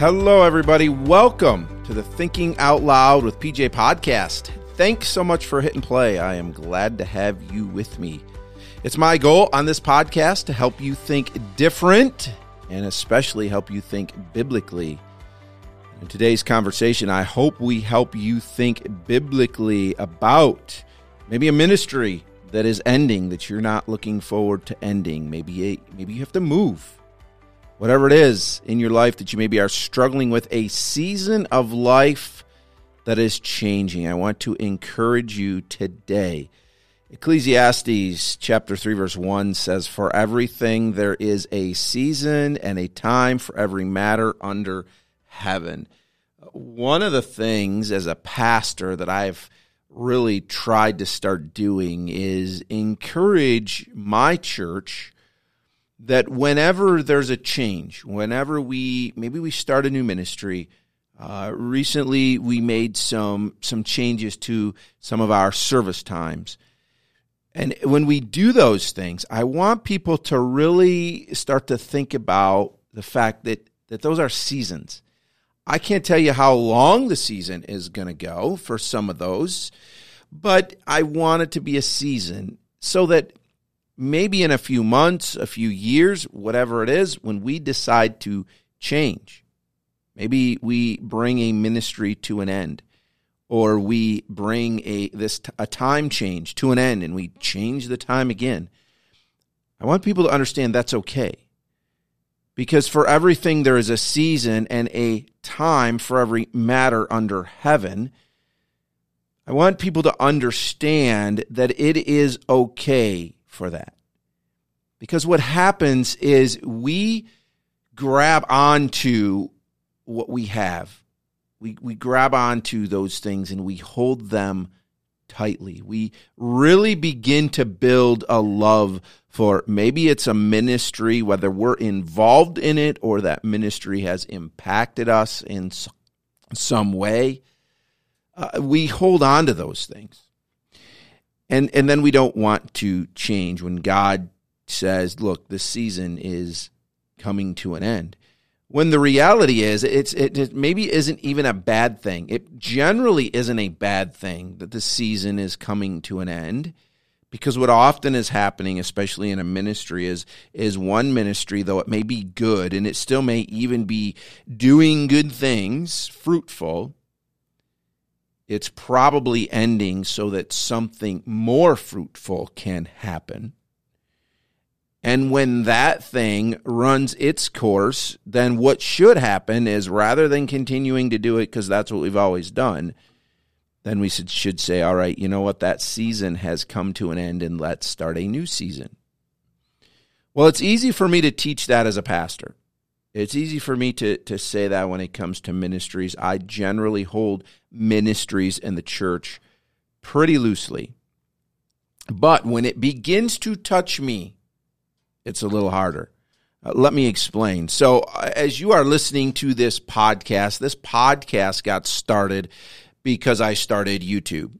Hello, everybody. Welcome to the Thinking Out Loud with PJ podcast. Thanks so much for hitting play. I am glad to have you with me. It's my goal on this podcast to help you think different and especially help you think biblically. In today's conversation, I hope we help you think biblically about maybe a ministry that is ending that you're not looking forward to ending. Maybe a, maybe you have to move whatever it is in your life that you maybe are struggling with, a season of life that is changing. I want to encourage you today. Ecclesiastes chapter 3 verse 1 says for everything there is a season and a time for every matter under heaven. One of the things as a pastor that I've really tried to start doing is encourage my church that whenever there's a change, whenever we maybe we start a new ministry, uh, recently we made some some changes to some of our service times. And when we do those things, I want people to really start to think about the fact that that those are seasons. I can't tell you how long the season is going to go for some of those, but I want it to be a season so that maybe in a few months, a few years, whatever it is, when we decide to change, maybe we bring a ministry to an end or we bring a this a time change to an end and we change the time again. I want people to understand that's okay. Because for everything there is a season and a time for every matter under heaven. I want people to understand that it is okay for that. Because what happens is we grab onto what we have. We, we grab onto those things and we hold them tightly. We really begin to build a love for maybe it's a ministry, whether we're involved in it or that ministry has impacted us in some way. Uh, we hold on to those things and and then we don't want to change when God says, "Look, this season is coming to an end." When the reality is, it's it, it maybe isn't even a bad thing. It generally isn't a bad thing that the season is coming to an end because what often is happening especially in a ministry is is one ministry though it may be good and it still may even be doing good things fruitful it's probably ending so that something more fruitful can happen. And when that thing runs its course, then what should happen is rather than continuing to do it because that's what we've always done, then we should say, all right, you know what? That season has come to an end and let's start a new season. Well, it's easy for me to teach that as a pastor. It's easy for me to, to say that when it comes to ministries. I generally hold ministries in the church pretty loosely. But when it begins to touch me, it's a little harder. Uh, let me explain. So, uh, as you are listening to this podcast, this podcast got started because I started YouTube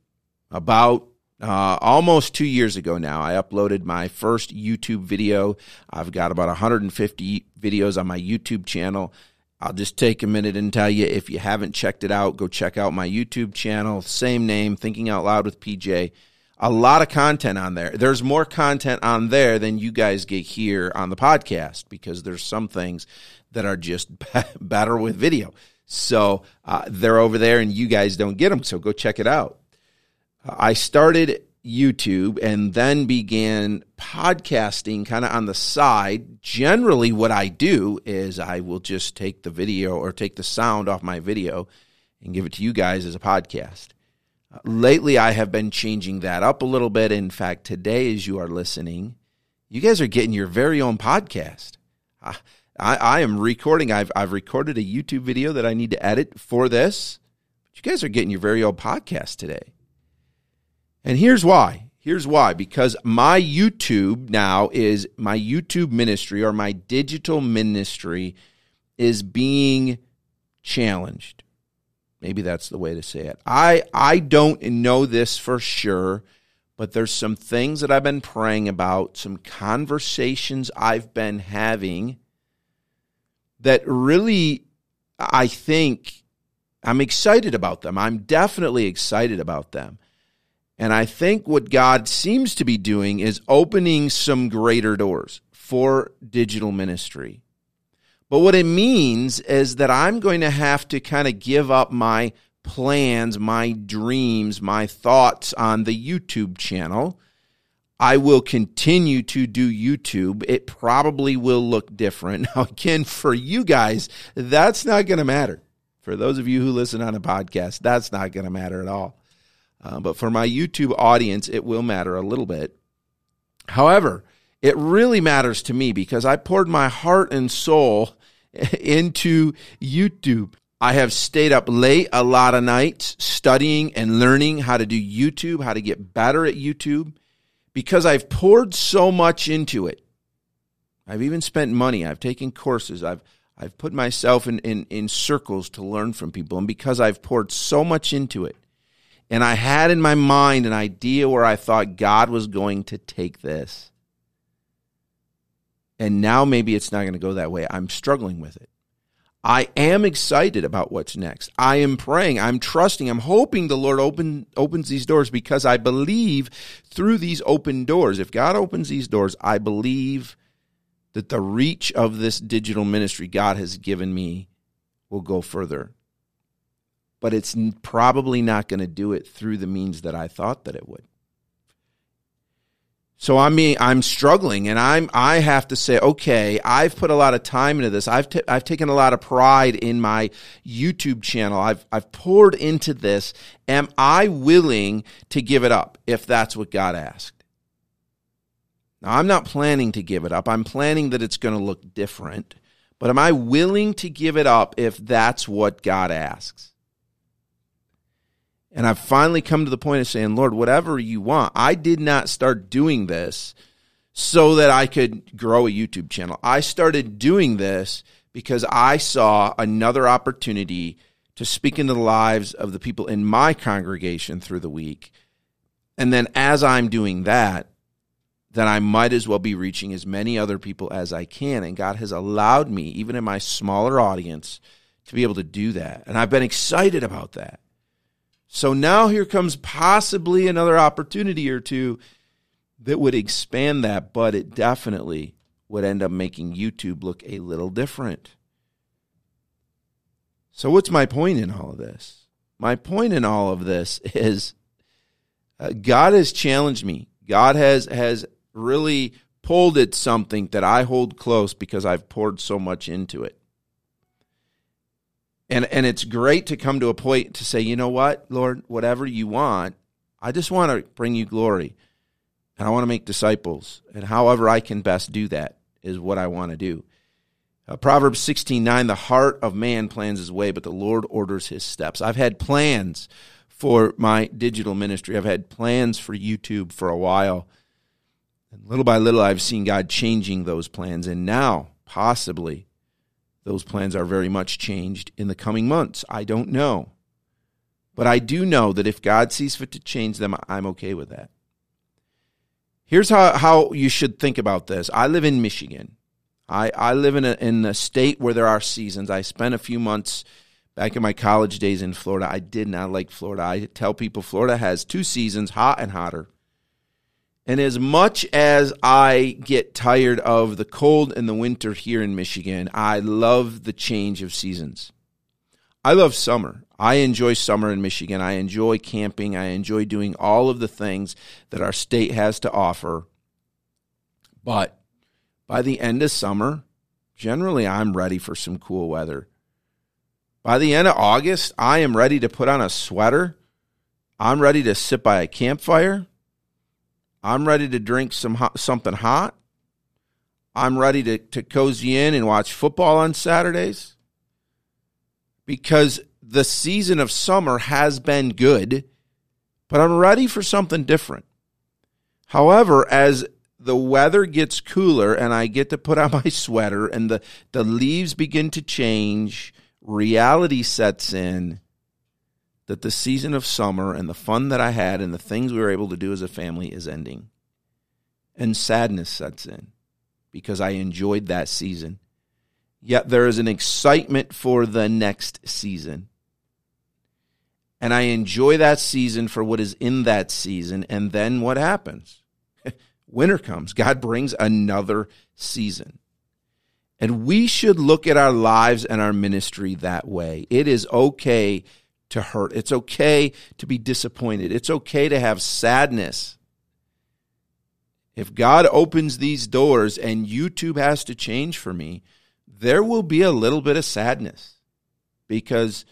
about uh, almost two years ago now, I uploaded my first YouTube video. I've got about 150 videos on my YouTube channel. I'll just take a minute and tell you if you haven't checked it out, go check out my YouTube channel. Same name, Thinking Out Loud with PJ. A lot of content on there. There's more content on there than you guys get here on the podcast because there's some things that are just better with video. So uh, they're over there and you guys don't get them. So go check it out. I started YouTube and then began podcasting kind of on the side. Generally, what I do is I will just take the video or take the sound off my video and give it to you guys as a podcast. Lately, I have been changing that up a little bit. In fact, today, as you are listening, you guys are getting your very own podcast. I, I, I am recording. I've, I've recorded a YouTube video that I need to edit for this. But you guys are getting your very own podcast today. And here's why. Here's why. Because my YouTube now is my YouTube ministry or my digital ministry is being challenged. Maybe that's the way to say it. I I don't know this for sure, but there's some things that I've been praying about, some conversations I've been having that really I think I'm excited about them. I'm definitely excited about them. And I think what God seems to be doing is opening some greater doors for digital ministry. But what it means is that I'm going to have to kind of give up my plans, my dreams, my thoughts on the YouTube channel. I will continue to do YouTube. It probably will look different. Now, again, for you guys, that's not going to matter. For those of you who listen on a podcast, that's not going to matter at all. Uh, but for my YouTube audience, it will matter a little bit. However, it really matters to me because I poured my heart and soul into YouTube. I have stayed up late a lot of nights studying and learning how to do YouTube, how to get better at YouTube, because I've poured so much into it. I've even spent money. I've taken courses. I've I've put myself in, in, in circles to learn from people. And because I've poured so much into it, and I had in my mind an idea where I thought God was going to take this. And now maybe it's not going to go that way. I'm struggling with it. I am excited about what's next. I am praying. I'm trusting. I'm hoping the Lord open, opens these doors because I believe through these open doors, if God opens these doors, I believe that the reach of this digital ministry God has given me will go further. But it's probably not going to do it through the means that I thought that it would. So I mean, I'm struggling, and I'm I have to say, okay, I've put a lot of time into this. I've t- I've taken a lot of pride in my YouTube channel. I've I've poured into this. Am I willing to give it up if that's what God asked? Now I'm not planning to give it up. I'm planning that it's going to look different. But am I willing to give it up if that's what God asks? And I've finally come to the point of saying, Lord, whatever you want. I did not start doing this so that I could grow a YouTube channel. I started doing this because I saw another opportunity to speak into the lives of the people in my congregation through the week. And then as I'm doing that, then I might as well be reaching as many other people as I can. And God has allowed me, even in my smaller audience, to be able to do that. And I've been excited about that. So now here comes possibly another opportunity or two that would expand that, but it definitely would end up making YouTube look a little different. So, what's my point in all of this? My point in all of this is uh, God has challenged me. God has has really pulled at something that I hold close because I've poured so much into it. And and it's great to come to a point to say, you know what, Lord, whatever you want, I just want to bring you glory. And I want to make disciples. And however I can best do that is what I want to do. Uh, Proverbs 16 9, the heart of man plans his way, but the Lord orders his steps. I've had plans for my digital ministry, I've had plans for YouTube for a while. And little by little, I've seen God changing those plans. And now, possibly, those plans are very much changed in the coming months. I don't know. But I do know that if God sees fit to change them, I'm okay with that. Here's how, how you should think about this. I live in Michigan. I, I live in a, in a state where there are seasons. I spent a few months back in my college days in Florida. I did not like Florida. I tell people Florida has two seasons, hot and hotter. And as much as I get tired of the cold and the winter here in Michigan, I love the change of seasons. I love summer. I enjoy summer in Michigan. I enjoy camping. I enjoy doing all of the things that our state has to offer. But by the end of summer, generally I'm ready for some cool weather. By the end of August, I am ready to put on a sweater. I'm ready to sit by a campfire. I'm ready to drink some hot, something hot. I'm ready to, to cozy in and watch football on Saturdays because the season of summer has been good, but I'm ready for something different. However, as the weather gets cooler and I get to put on my sweater and the, the leaves begin to change, reality sets in that the season of summer and the fun that I had and the things we were able to do as a family is ending. And sadness sets in because I enjoyed that season. yet there is an excitement for the next season. And I enjoy that season for what is in that season. And then what happens? Winter comes. God brings another season. And we should look at our lives and our ministry that way. It is okay to hurt. It's okay to be disappointed. It's okay to have sadness. If God opens these doors and YouTube has to change for me, there will be a little bit of sadness because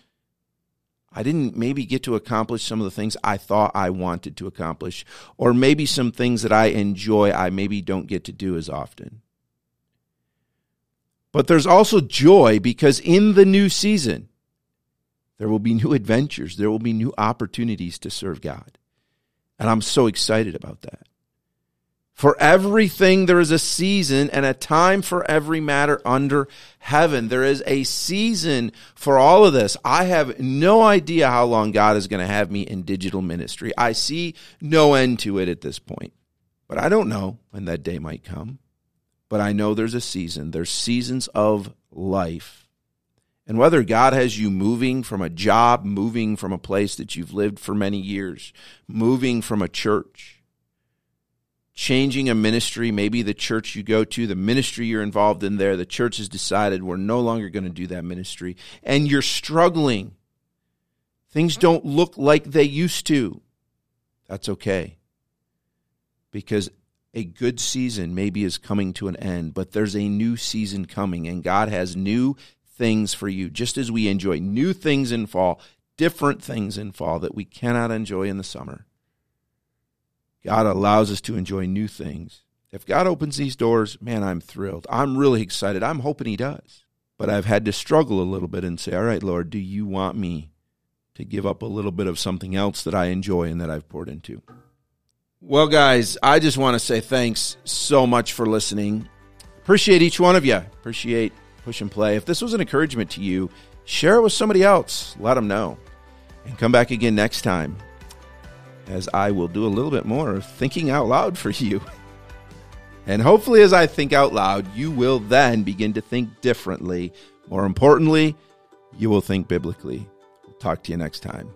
I didn't maybe get to accomplish some of the things I thought I wanted to accomplish, or maybe some things that I enjoy I maybe don't get to do as often. But there's also joy because in the new season, there will be new adventures, there will be new opportunities to serve God. And I'm so excited about that. For everything, there is a season and a time for every matter under heaven. There is a season for all of this. I have no idea how long God is going to have me in digital ministry. I see no end to it at this point. But I don't know when that day might come but I know there's a season. There's seasons of life. And whether God has you moving from a job, moving from a place that you've lived for many years, moving from a church, changing a ministry, maybe the church you go to, the ministry you're involved in there, the church has decided we're no longer going to do that ministry, and you're struggling. Things don't look like they used to. That's okay. Because a good season maybe is coming to an end, but there's a new season coming, and God has new things for you. Just as we enjoy new things in fall, different things in fall that we cannot enjoy in the summer. God allows us to enjoy new things. If God opens these doors, man, I'm thrilled. I'm really excited. I'm hoping He does. But I've had to struggle a little bit and say, all right, Lord, do you want me to give up a little bit of something else that I enjoy and that I've poured into? Well, guys, I just want to say thanks so much for listening. Appreciate each one of you. Appreciate push and play. If this was an encouragement to you, share it with somebody else. Let them know. And come back again next time as I will do a little bit more thinking out loud for you. And hopefully, as I think out loud, you will then begin to think differently. More importantly, you will think biblically. We'll talk to you next time.